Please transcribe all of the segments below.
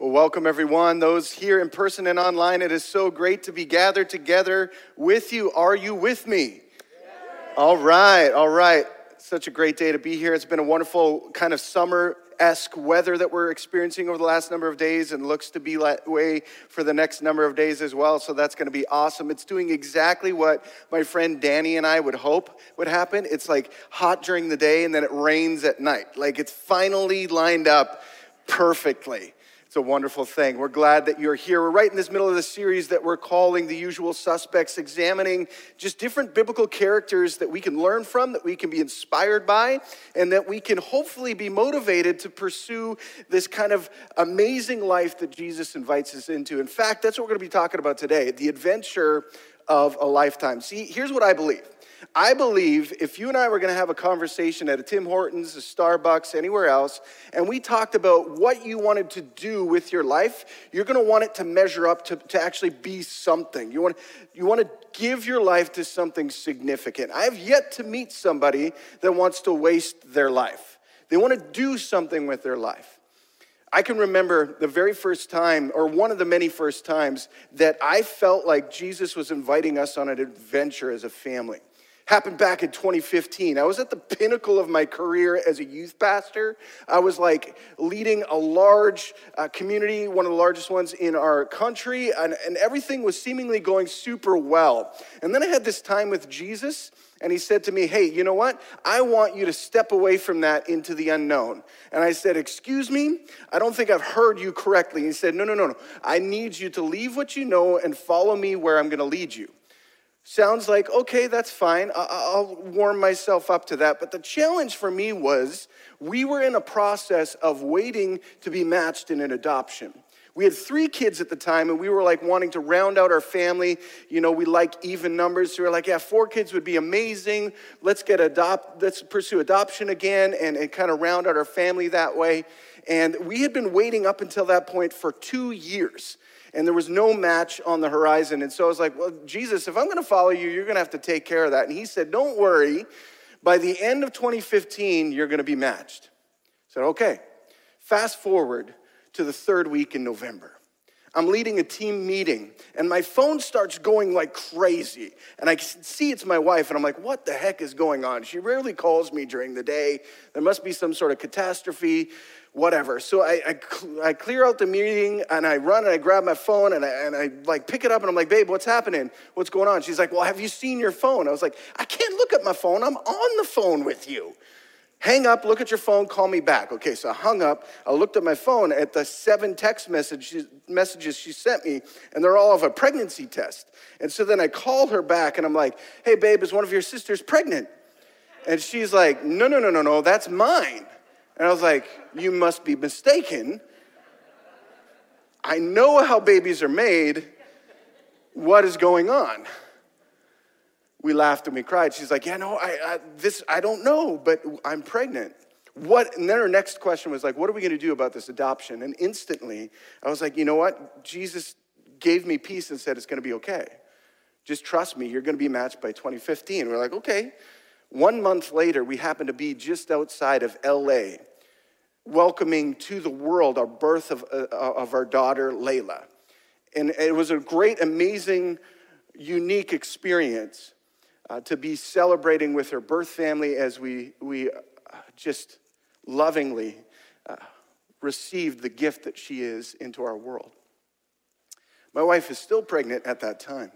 Well, welcome everyone. Those here in person and online, it is so great to be gathered together with you. Are you with me? All right, all right. Such a great day to be here. It's been a wonderful kind of summer esque weather that we're experiencing over the last number of days and looks to be that way for the next number of days as well. So that's going to be awesome. It's doing exactly what my friend Danny and I would hope would happen. It's like hot during the day and then it rains at night. Like it's finally lined up perfectly. It's a wonderful thing. We're glad that you're here. We're right in this middle of the series that we're calling The Usual Suspects, examining just different biblical characters that we can learn from, that we can be inspired by, and that we can hopefully be motivated to pursue this kind of amazing life that Jesus invites us into. In fact, that's what we're going to be talking about today the adventure of a lifetime. See, here's what I believe. I believe if you and I were going to have a conversation at a Tim Hortons, a Starbucks, anywhere else, and we talked about what you wanted to do with your life, you're going to want it to measure up to, to actually be something. You want, you want to give your life to something significant. I have yet to meet somebody that wants to waste their life, they want to do something with their life. I can remember the very first time, or one of the many first times, that I felt like Jesus was inviting us on an adventure as a family happened back in 2015. I was at the pinnacle of my career as a youth pastor. I was like leading a large uh, community, one of the largest ones in our country, and, and everything was seemingly going super well. And then I had this time with Jesus. And he said to me, Hey, you know what? I want you to step away from that into the unknown. And I said, Excuse me? I don't think I've heard you correctly. And he said, No, no, no, no. I need you to leave what you know and follow me where I'm going to lead you. Sounds like, okay, that's fine. I'll warm myself up to that. But the challenge for me was we were in a process of waiting to be matched in an adoption. We had three kids at the time, and we were like wanting to round out our family. You know, we like even numbers. So we were like, yeah, four kids would be amazing. Let's get adopt, let's pursue adoption again and, and kind of round out our family that way. And we had been waiting up until that point for two years and there was no match on the horizon. And so I was like, Well, Jesus, if I'm going to follow you, you're going to have to take care of that. And he said, Don't worry. By the end of 2015, you're going to be matched. I said, Okay. Fast forward to the third week in November. I'm leading a team meeting and my phone starts going like crazy. And I see it's my wife and I'm like, what the heck is going on? She rarely calls me during the day. There must be some sort of catastrophe whatever. So I, I, I, clear out the meeting and I run and I grab my phone and I, and I like pick it up and I'm like, babe, what's happening? What's going on? She's like, well, have you seen your phone? I was like, I can't look at my phone. I'm on the phone with you. Hang up, look at your phone, call me back. Okay, so I hung up. I looked at my phone at the seven text messages, messages she sent me, and they're all of a pregnancy test. And so then I called her back and I'm like, hey, babe, is one of your sisters pregnant? And she's like, no, no, no, no, no, that's mine. And I was like, You must be mistaken. I know how babies are made. What is going on? We laughed and we cried. She's like, Yeah, no, I, I this I don't know, but I'm pregnant. What? And then her next question was like, What are we going to do about this adoption? And instantly, I was like, You know what? Jesus gave me peace and said it's going to be okay. Just trust me. You're going to be matched by 2015. We're like, okay. One month later, we happened to be just outside of LA welcoming to the world our birth of, uh, of our daughter, Layla. And it was a great, amazing, unique experience uh, to be celebrating with her birth family as we, we uh, just lovingly uh, received the gift that she is into our world. My wife is still pregnant at that time.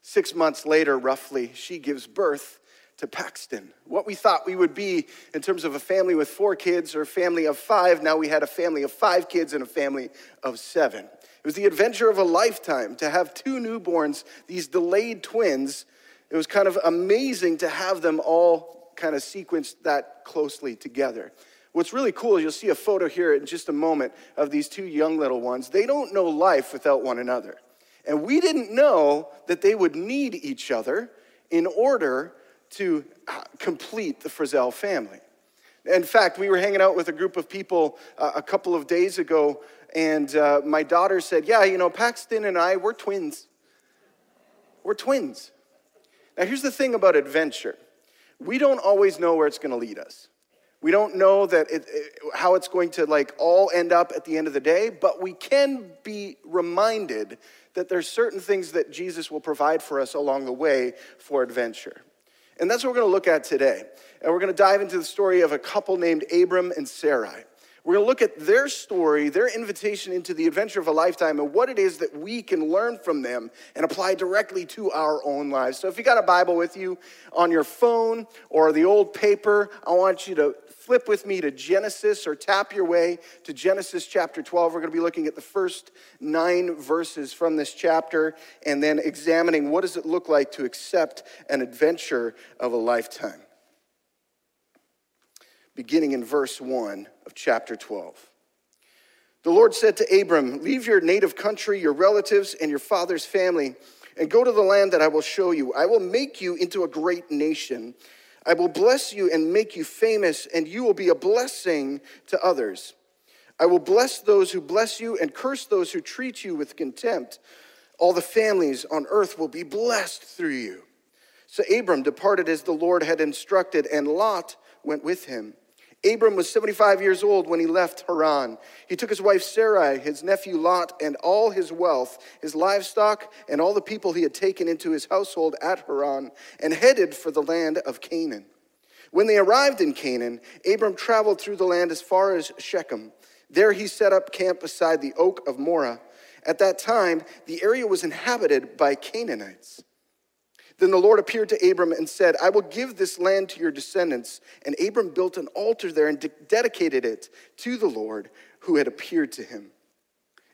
Six months later, roughly, she gives birth to Paxton. What we thought we would be in terms of a family with four kids or a family of five, now we had a family of five kids and a family of seven. It was the adventure of a lifetime to have two newborns, these delayed twins. It was kind of amazing to have them all kind of sequenced that closely together. What's really cool is you'll see a photo here in just a moment of these two young little ones. They don't know life without one another. And we didn't know that they would need each other in order to uh, complete the Frizzell family. In fact, we were hanging out with a group of people uh, a couple of days ago, and uh, my daughter said, Yeah, you know, Paxton and I, we're twins. We're twins. Now, here's the thing about adventure we don't always know where it's going to lead us. We don't know that it, it, how it's going to like all end up at the end of the day, but we can be reminded that there's certain things that Jesus will provide for us along the way for adventure. And that's what we're going to look at today. And we're going to dive into the story of a couple named Abram and Sarai. We're going to look at their story, their invitation into the adventure of a lifetime, and what it is that we can learn from them and apply directly to our own lives. So, if you got a Bible with you on your phone or the old paper, I want you to flip with me to Genesis or tap your way to Genesis chapter 12. We're going to be looking at the first nine verses from this chapter and then examining what does it look like to accept an adventure of a lifetime beginning in verse 1 of chapter 12. The Lord said to Abram, Leave your native country, your relatives, and your father's family, and go to the land that I will show you. I will make you into a great nation. I will bless you and make you famous, and you will be a blessing to others. I will bless those who bless you and curse those who treat you with contempt. All the families on earth will be blessed through you. So Abram departed as the Lord had instructed, and Lot went with him. Abram was 75 years old when he left Haran. He took his wife Sarai, his nephew Lot, and all his wealth, his livestock, and all the people he had taken into his household at Haran, and headed for the land of Canaan. When they arrived in Canaan, Abram traveled through the land as far as Shechem. There he set up camp beside the oak of Moreh. At that time, the area was inhabited by Canaanites. Then the Lord appeared to Abram and said, I will give this land to your descendants. And Abram built an altar there and de- dedicated it to the Lord who had appeared to him.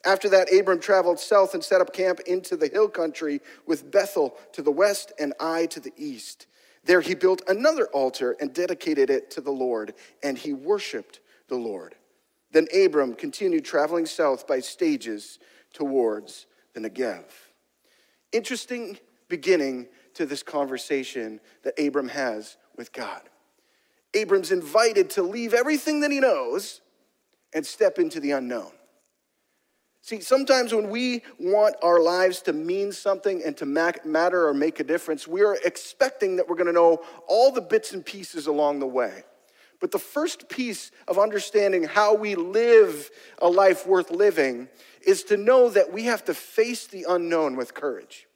After that, Abram traveled south and set up camp into the hill country with Bethel to the west and Ai to the east. There he built another altar and dedicated it to the Lord, and he worshiped the Lord. Then Abram continued traveling south by stages towards the Negev. Interesting beginning to this conversation that Abram has with God. Abram's invited to leave everything that he knows and step into the unknown. See, sometimes when we want our lives to mean something and to matter or make a difference, we are expecting that we're going to know all the bits and pieces along the way. But the first piece of understanding how we live a life worth living is to know that we have to face the unknown with courage.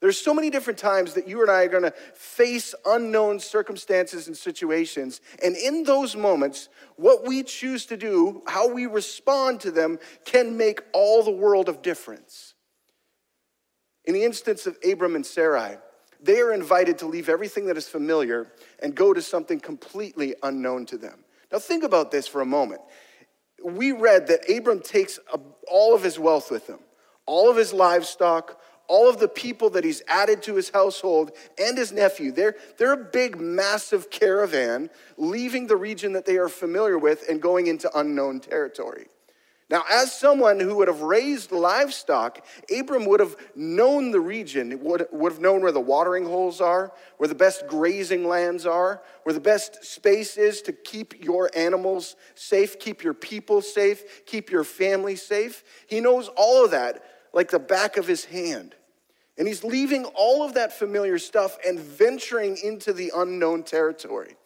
There's so many different times that you and I are going to face unknown circumstances and situations. And in those moments, what we choose to do, how we respond to them, can make all the world of difference. In the instance of Abram and Sarai, they are invited to leave everything that is familiar and go to something completely unknown to them. Now, think about this for a moment. We read that Abram takes all of his wealth with him, all of his livestock, all of the people that he's added to his household and his nephew. They're, they're a big, massive caravan leaving the region that they are familiar with and going into unknown territory. Now, as someone who would have raised livestock, Abram would have known the region, would, would have known where the watering holes are, where the best grazing lands are, where the best space is to keep your animals safe, keep your people safe, keep your family safe. He knows all of that like the back of his hand. And he's leaving all of that familiar stuff and venturing into the unknown territory,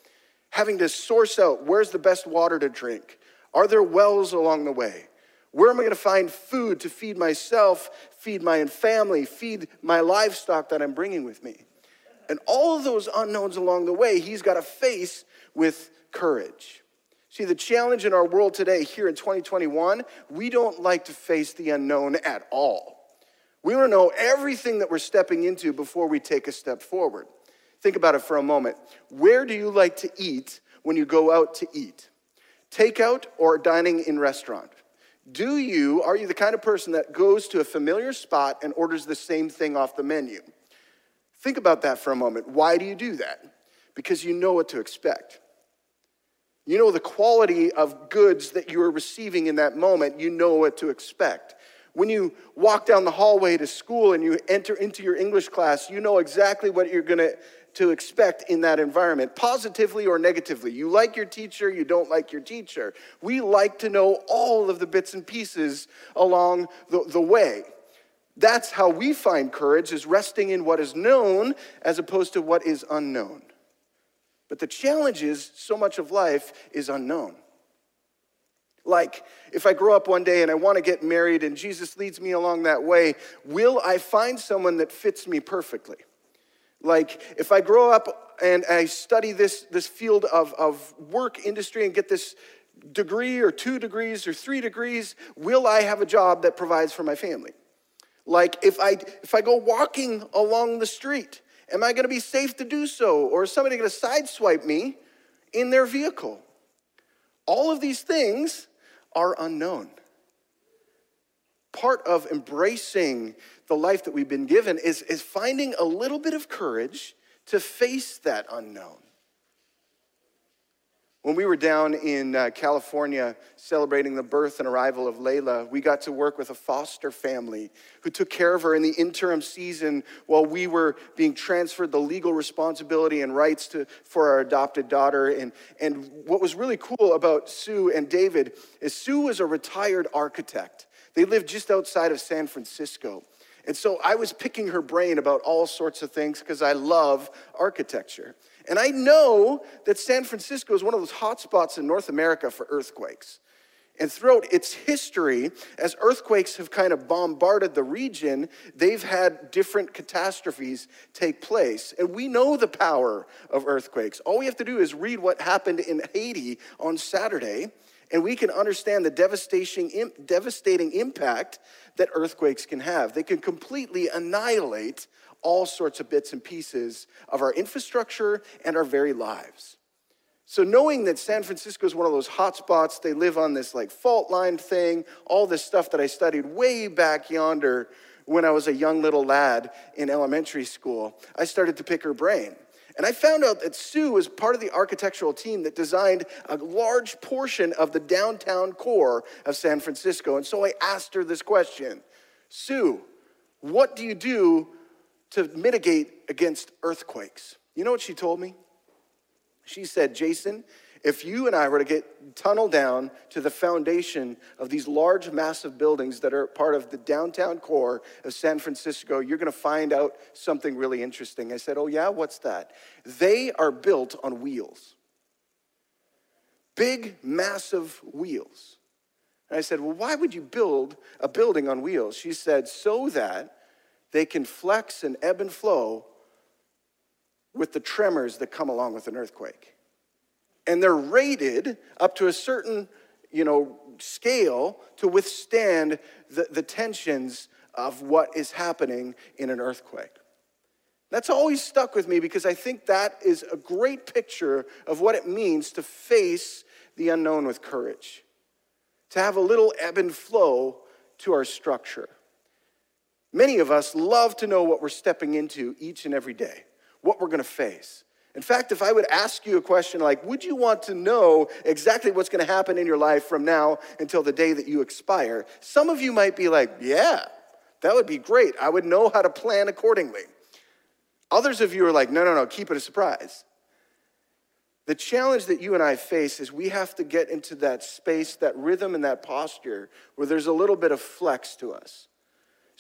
having to source out where's the best water to drink? Are there wells along the way? Where am I going to find food to feed myself, feed my family, feed my livestock that I'm bringing with me? And all of those unknowns along the way, he's got to face with courage. See, the challenge in our world today, here in 2021, we don't like to face the unknown at all. We want to know everything that we're stepping into before we take a step forward. Think about it for a moment. Where do you like to eat when you go out to eat? Takeout or dining in restaurant? Do you, are you the kind of person that goes to a familiar spot and orders the same thing off the menu? Think about that for a moment. Why do you do that? Because you know what to expect. You know the quality of goods that you are receiving in that moment. You know what to expect. When you walk down the hallway to school and you enter into your English class, you know exactly what you're going to to expect in that environment, positively or negatively. You like your teacher, you don't like your teacher. We like to know all of the bits and pieces along the, the way. That's how we find courage, is resting in what is known as opposed to what is unknown. But the challenge is so much of life is unknown. Like, if I grow up one day and I want to get married and Jesus leads me along that way, will I find someone that fits me perfectly? Like, if I grow up and I study this, this field of, of work industry and get this degree or two degrees or three degrees, will I have a job that provides for my family? Like, if I, if I go walking along the street, am I going to be safe to do so? Or is somebody going to sideswipe me in their vehicle? All of these things are unknown. Part of embracing the life that we've been given is, is finding a little bit of courage to face that unknown. When we were down in uh, California celebrating the birth and arrival of Layla, we got to work with a foster family who took care of her in the interim season while we were being transferred the legal responsibility and rights to, for our adopted daughter. And, and what was really cool about Sue and David is Sue was a retired architect. They lived just outside of San Francisco. And so I was picking her brain about all sorts of things because I love architecture. And I know that San Francisco is one of those hotspots in North America for earthquakes. And throughout its history, as earthquakes have kind of bombarded the region, they've had different catastrophes take place. And we know the power of earthquakes. All we have to do is read what happened in Haiti on Saturday, and we can understand the devastating, devastating impact that earthquakes can have. They can completely annihilate all sorts of bits and pieces of our infrastructure and our very lives. So, knowing that San Francisco is one of those hot spots, they live on this like fault line thing, all this stuff that I studied way back yonder when I was a young little lad in elementary school, I started to pick her brain. And I found out that Sue was part of the architectural team that designed a large portion of the downtown core of San Francisco. And so I asked her this question Sue, what do you do to mitigate against earthquakes. You know what she told me? She said, Jason, if you and I were to get tunneled down to the foundation of these large, massive buildings that are part of the downtown core of San Francisco, you're gonna find out something really interesting. I said, Oh, yeah, what's that? They are built on wheels. Big, massive wheels. And I said, Well, why would you build a building on wheels? She said, So that they can flex and ebb and flow with the tremors that come along with an earthquake. And they're rated up to a certain, you know, scale to withstand the, the tensions of what is happening in an earthquake. That's always stuck with me because I think that is a great picture of what it means to face the unknown with courage, to have a little ebb and flow to our structure. Many of us love to know what we're stepping into each and every day, what we're going to face. In fact, if I would ask you a question like, would you want to know exactly what's going to happen in your life from now until the day that you expire? Some of you might be like, yeah, that would be great. I would know how to plan accordingly. Others of you are like, no, no, no, keep it a surprise. The challenge that you and I face is we have to get into that space, that rhythm, and that posture where there's a little bit of flex to us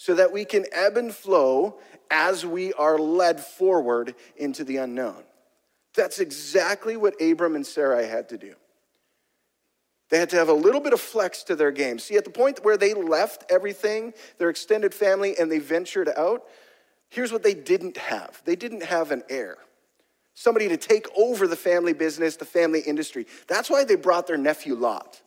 so that we can ebb and flow as we are led forward into the unknown. That's exactly what Abram and Sarai had to do. They had to have a little bit of flex to their game. See, at the point where they left everything, their extended family, and they ventured out, here's what they didn't have they didn't have an heir. Somebody to take over the family business, the family industry. That's why they brought their nephew Lot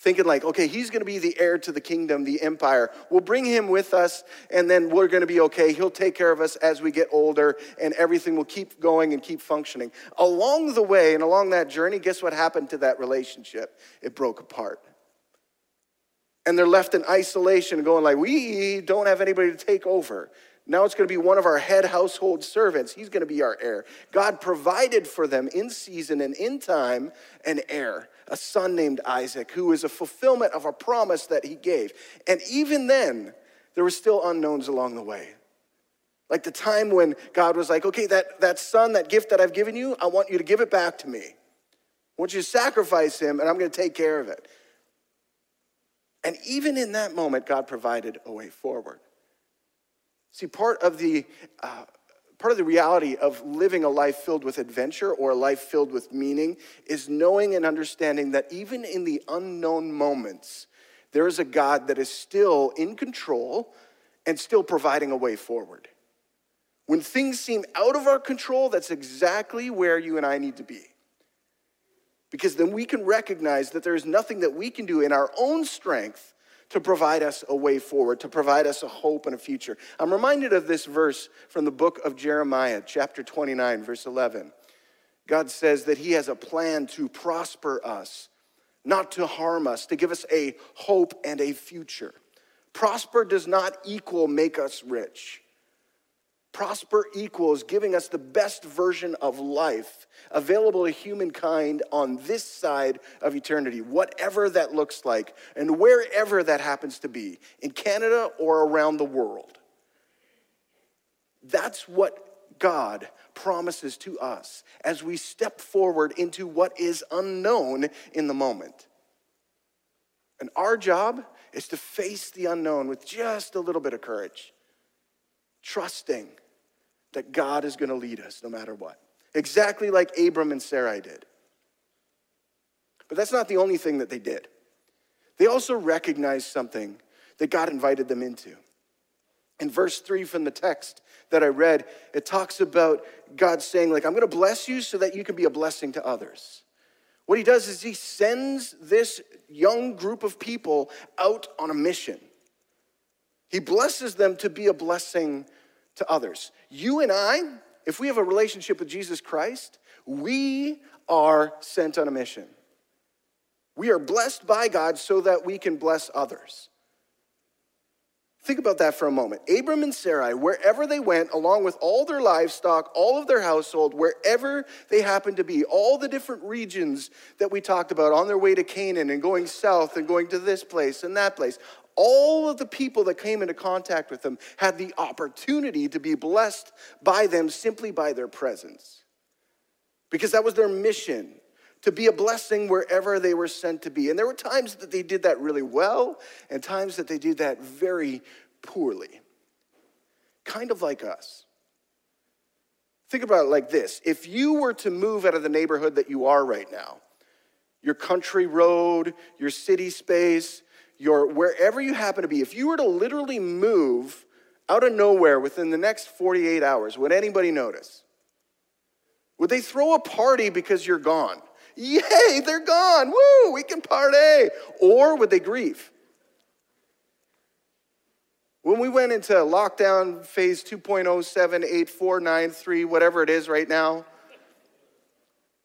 thinking like, okay, he's going to be the heir to the kingdom, the empire. We'll bring him with us, and then we're going to be okay. He'll take care of us as we get older, and everything will keep going and keep functioning. Along the way and along that journey, guess what happened to that relationship? It broke apart. And they're left in isolation, going like, we don't have anybody to take over. Now it's going to be one of our head household servants. He's going to be our heir. God provided for them in season and in time an heir a son named Isaac, who is a fulfillment of a promise that he gave. And even then, there were still unknowns along the way. Like the time when God was like, okay, that, that son, that gift that I've given you, I want you to give it back to me. I want you to sacrifice him, and I'm going to take care of it. And even in that moment, God provided a way forward. See, part of the uh, Part of the reality of living a life filled with adventure or a life filled with meaning is knowing and understanding that even in the unknown moments, there is a God that is still in control and still providing a way forward. When things seem out of our control, that's exactly where you and I need to be. Because then we can recognize that there is nothing that we can do in our own strength to provide us a way forward, to provide us a hope and a future. I'm reminded of this verse from the book of Jeremiah, chapter 29, verse 11. God says that He has a plan to prosper us, not to harm us, to give us a hope and a future. Prosper does not equal make us rich. Prosper equals giving us the best version of life available to humankind on this side of eternity, whatever that looks like, and wherever that happens to be, in Canada or around the world. That's what God promises to us as we step forward into what is unknown in the moment. And our job is to face the unknown with just a little bit of courage, trusting that God is going to lead us no matter what. Exactly like Abram and Sarai did. But that's not the only thing that they did. They also recognized something that God invited them into. In verse 3 from the text that I read, it talks about God saying, like, I'm going to bless you so that you can be a blessing to others. What he does is he sends this young group of people out on a mission. He blesses them to be a blessing to others. You and I, if we have a relationship with Jesus Christ, we are sent on a mission. We are blessed by God so that we can bless others. Think about that for a moment. Abram and Sarai, wherever they went, along with all their livestock, all of their household, wherever they happened to be, all the different regions that we talked about on their way to Canaan and going south and going to this place and that place, all of the people that came into contact with them had the opportunity to be blessed by them simply by their presence. Because that was their mission to be a blessing wherever they were sent to be. And there were times that they did that really well, and times that they did that very poorly. Kind of like us. Think about it like this if you were to move out of the neighborhood that you are right now, your country road, your city space, your wherever you happen to be, if you were to literally move out of nowhere within the next 48 hours, would anybody notice? Would they throw a party because you're gone? Yay, they're gone. Woo, we can party. Or would they grieve? When we went into lockdown phase 2.07849 whatever it is right now,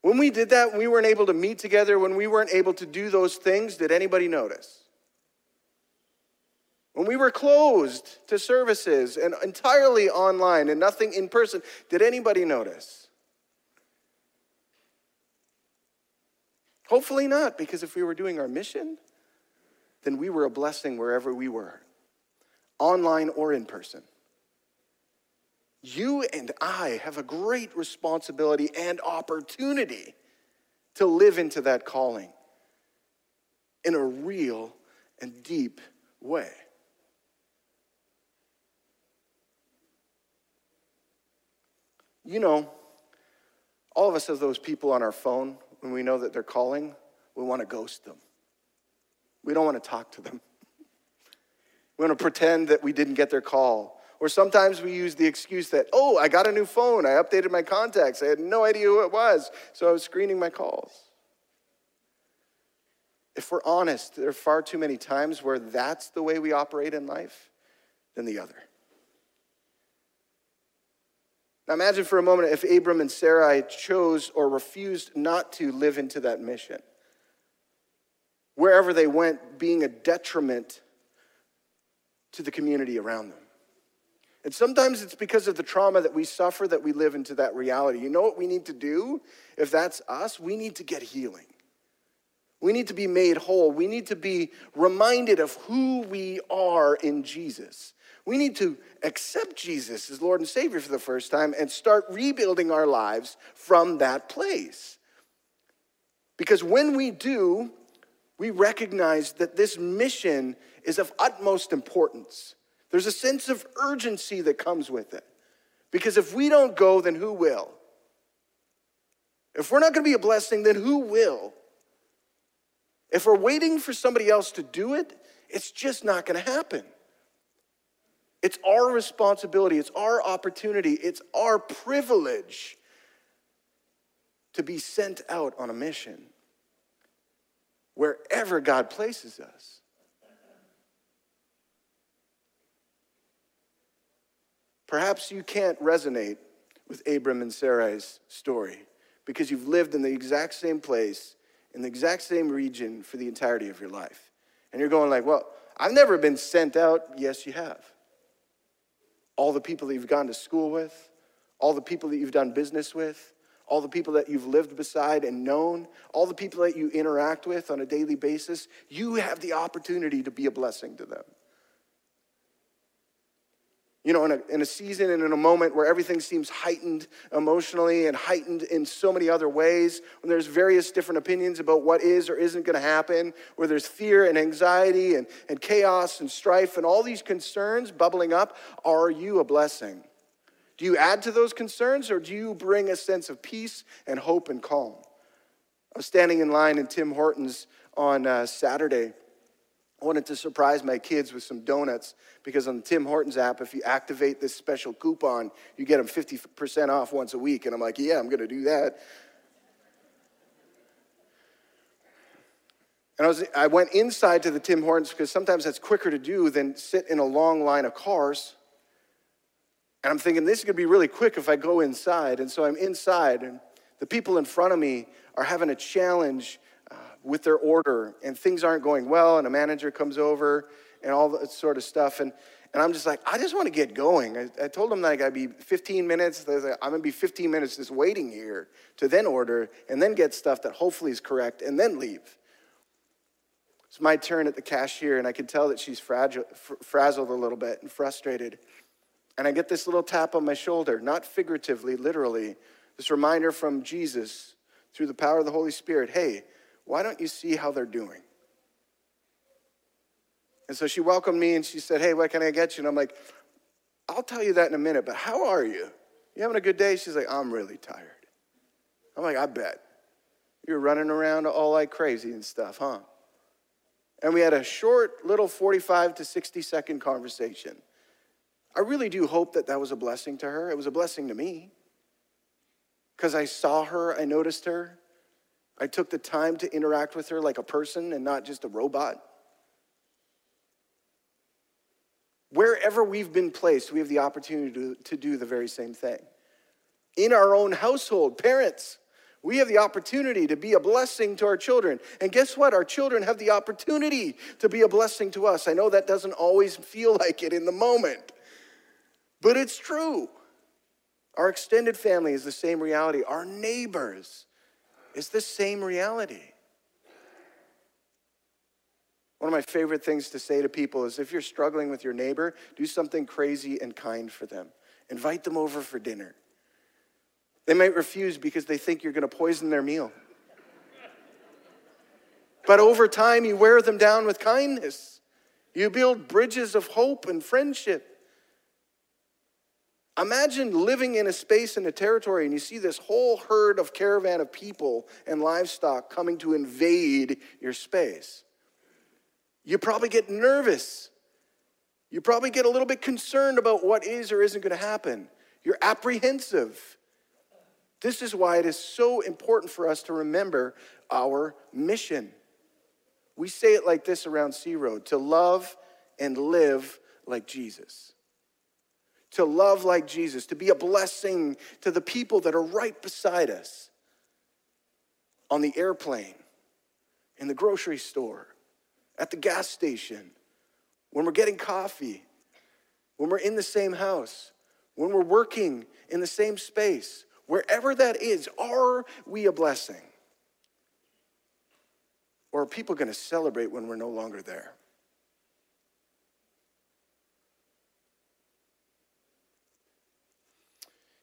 when we did that, we weren't able to meet together, when we weren't able to do those things, did anybody notice? When we were closed to services and entirely online and nothing in person, did anybody notice? Hopefully not, because if we were doing our mission, then we were a blessing wherever we were, online or in person. You and I have a great responsibility and opportunity to live into that calling in a real and deep way. You know, all of us have those people on our phone when we know that they're calling, we want to ghost them. We don't want to talk to them. We want to pretend that we didn't get their call. Or sometimes we use the excuse that, oh, I got a new phone. I updated my contacts. I had no idea who it was. So I was screening my calls. If we're honest, there are far too many times where that's the way we operate in life than the other. Now imagine for a moment if Abram and Sarai chose or refused not to live into that mission. Wherever they went, being a detriment to the community around them. And sometimes it's because of the trauma that we suffer that we live into that reality. You know what we need to do? If that's us, we need to get healing. We need to be made whole. We need to be reminded of who we are in Jesus. We need to accept Jesus as Lord and Savior for the first time and start rebuilding our lives from that place. Because when we do, we recognize that this mission is of utmost importance. There's a sense of urgency that comes with it. Because if we don't go, then who will? If we're not going to be a blessing, then who will? If we're waiting for somebody else to do it, it's just not going to happen. It's our responsibility, it's our opportunity, it's our privilege to be sent out on a mission wherever God places us. Perhaps you can't resonate with Abram and Sarai's story because you've lived in the exact same place, in the exact same region for the entirety of your life. And you're going like, well, I've never been sent out. Yes, you have. All the people that you've gone to school with, all the people that you've done business with, all the people that you've lived beside and known, all the people that you interact with on a daily basis, you have the opportunity to be a blessing to them. You know, in a, in a season and in a moment where everything seems heightened emotionally and heightened in so many other ways, when there's various different opinions about what is or isn't going to happen, where there's fear and anxiety and, and chaos and strife and all these concerns bubbling up, are you a blessing? Do you add to those concerns or do you bring a sense of peace and hope and calm? I was standing in line in Tim Hortons on uh, Saturday I wanted to surprise my kids with some donuts because on the Tim Hortons app, if you activate this special coupon, you get them 50% off once a week. And I'm like, yeah, I'm going to do that. And I, was, I went inside to the Tim Hortons because sometimes that's quicker to do than sit in a long line of cars. And I'm thinking, this is going to be really quick if I go inside. And so I'm inside, and the people in front of me are having a challenge with their order and things aren't going well and a manager comes over and all that sort of stuff. And, and I'm just like, I just want to get going. I, I told them that I gotta be 15 minutes. I'm gonna be 15 minutes just waiting here to then order and then get stuff that hopefully is correct and then leave. It's my turn at the cashier and I can tell that she's fragile, frazzled a little bit and frustrated. And I get this little tap on my shoulder, not figuratively, literally, this reminder from Jesus through the power of the Holy Spirit hey, why don't you see how they're doing? And so she welcomed me and she said, Hey, what can I get you? And I'm like, I'll tell you that in a minute, but how are you? You having a good day? She's like, I'm really tired. I'm like, I bet. You're running around all like crazy and stuff, huh? And we had a short little 45 to 60 second conversation. I really do hope that that was a blessing to her. It was a blessing to me because I saw her, I noticed her, I took the time to interact with her like a person and not just a robot. Wherever we've been placed, we have the opportunity to, to do the very same thing. In our own household, parents, we have the opportunity to be a blessing to our children. And guess what? Our children have the opportunity to be a blessing to us. I know that doesn't always feel like it in the moment, but it's true. Our extended family is the same reality. Our neighbors, is the same reality. One of my favorite things to say to people is if you're struggling with your neighbor, do something crazy and kind for them. Invite them over for dinner. They might refuse because they think you're going to poison their meal. But over time, you wear them down with kindness. You build bridges of hope and friendship. Imagine living in a space in a territory and you see this whole herd of caravan of people and livestock coming to invade your space. You probably get nervous. You probably get a little bit concerned about what is or isn't going to happen. You're apprehensive. This is why it is so important for us to remember our mission. We say it like this around Sea Road to love and live like Jesus to love like Jesus, to be a blessing to the people that are right beside us on the airplane, in the grocery store, at the gas station, when we're getting coffee, when we're in the same house, when we're working in the same space, wherever that is, are we a blessing? Or are people going to celebrate when we're no longer there?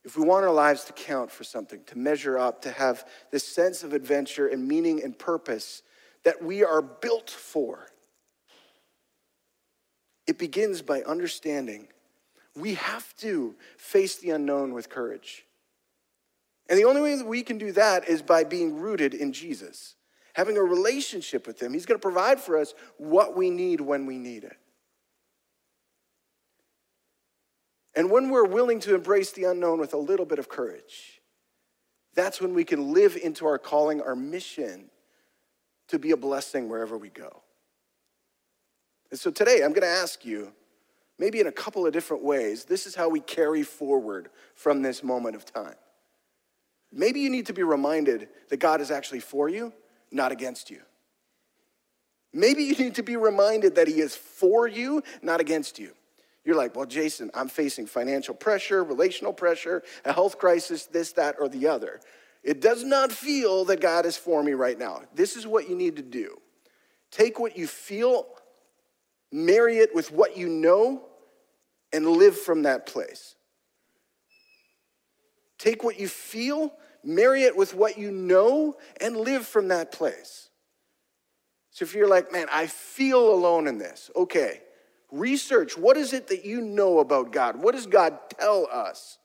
If we want our lives to count for something, to measure up, to have this sense of adventure and meaning and purpose that we are built for, it begins by understanding We have to face the unknown with courage. And the only way that we can do that is by being rooted in Jesus, having a relationship with Him. He's going to provide for us what we need when we need it. And when we're willing to embrace the unknown with a little bit of courage, that's when we can live into our calling, our mission to be a blessing wherever we go. And so today, I'm to ask you, maybe in a couple of different ways, this is how we carry forward from this moment of time. Maybe you need to be reminded that God is actually for you, not against you. Maybe you need to be reminded that He is for you, not against you. You're like, well, Jason, I'm facing financial pressure, relational pressure, a health crisis, this, that, or the other. It does not feel that God is for me right now. This is what you need to do take what you feel, marry it with what you know, and live from that place. Take what you feel, marry it with what you know, and live from that place. So if you're like, man, I feel alone in this, okay, research what is it that you know about God? What does God tell us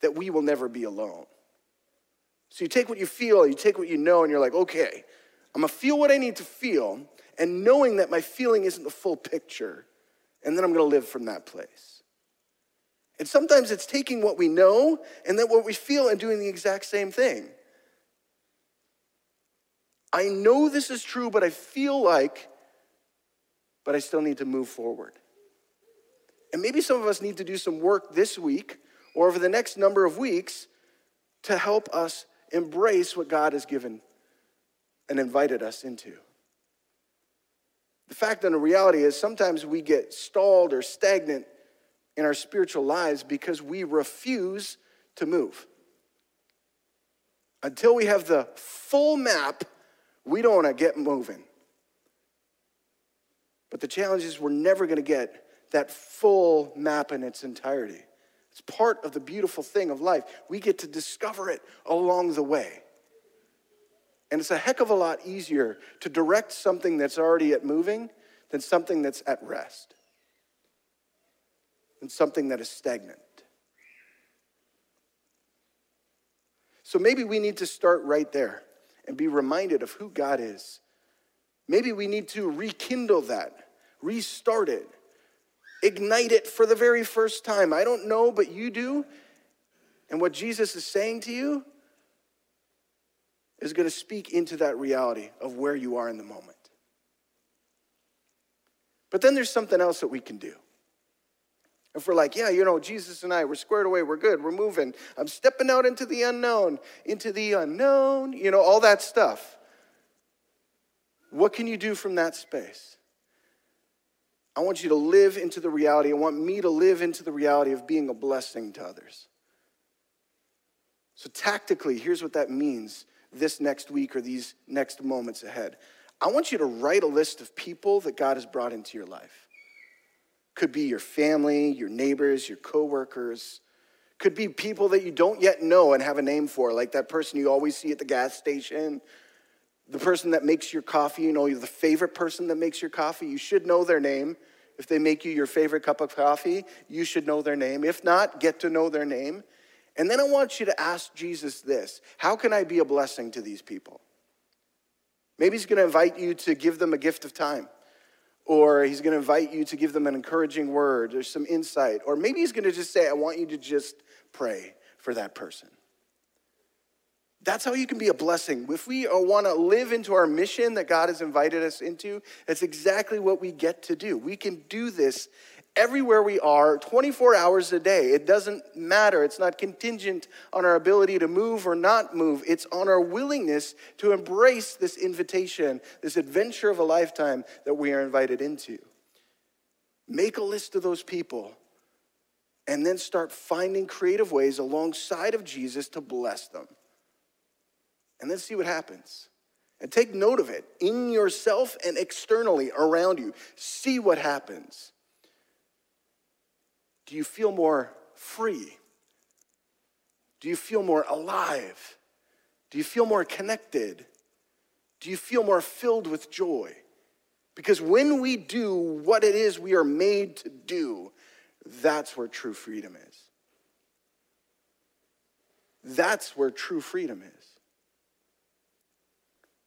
that we will never be alone? So you take what you feel, you take what you know, and you're like, okay, I'm gonna feel what I need to feel, and knowing that my feeling isn't the full picture, and then I'm gonna live from that place. And sometimes it's taking what we know and then what we feel and doing the exact same thing. I know this is true, but I feel like, but I still need to move forward. And maybe some of us need to do some work this week or over the next number of weeks to help us embrace what God has given and invited us into. The fact and the reality is sometimes we get stalled or stagnant in our spiritual lives because we refuse to move. Until we have the full map, we don't want to get moving. But the challenge is we're never going to get that full map in its entirety. It's part of the beautiful thing of life. We get to discover it along the way. And it's a heck of a lot easier to direct something that's already at moving than something that's at rest, than something that is stagnant. So maybe we need to start right there and be reminded of who God is. Maybe we need to rekindle that, restart it ignite it for the very first time. I don't know, but you do. And what Jesus is saying to you is going to speak into that reality of where you are in the moment. But then there's something else that we can do. If we're like, yeah, you know, Jesus and I, we're squared away, we're good, we're moving, I'm stepping out into the unknown, into the unknown, you know, all that stuff. What can you do from that space? I want you to live into the reality. I want me to live into the reality of being a blessing to others. So, tactically, here's what that means this next week or these next moments ahead. I want you to write a list of people that God has brought into your life. Could be your family, your neighbors, your coworkers. Could be people that you don't yet know and have a name for, like that person you always see at the gas station, the person that makes your coffee, you know, you're the favorite person that makes your coffee, you should know their name. If they make you your favorite cup of coffee, you should know their name. If not, get to know their name. And then I want you to ask Jesus this How can I be a blessing to these people? Maybe he's going to invite you to give them a gift of time, or he's going to invite you to give them an encouraging word or some insight, or maybe he's going to just say, I want you to just pray for that person. That's how you can be a blessing. If we want to live into our mission that God has invited us into, that's exactly what we get to do. We can do this everywhere we are, 24 hours a day. It doesn't matter. It's not contingent on our ability to move or not move. It's on our willingness to embrace this invitation, this adventure of a lifetime that we are invited into. Make a list of those people and then start finding creative ways alongside of Jesus to bless them and then see what happens. And take note of it in yourself and externally around you. See what happens. Do you feel more free? Do you feel more alive? Do you feel more connected? Do you feel more filled with joy? Because when we do what it is we are made to do, That's where true freedom is. That's where true freedom is.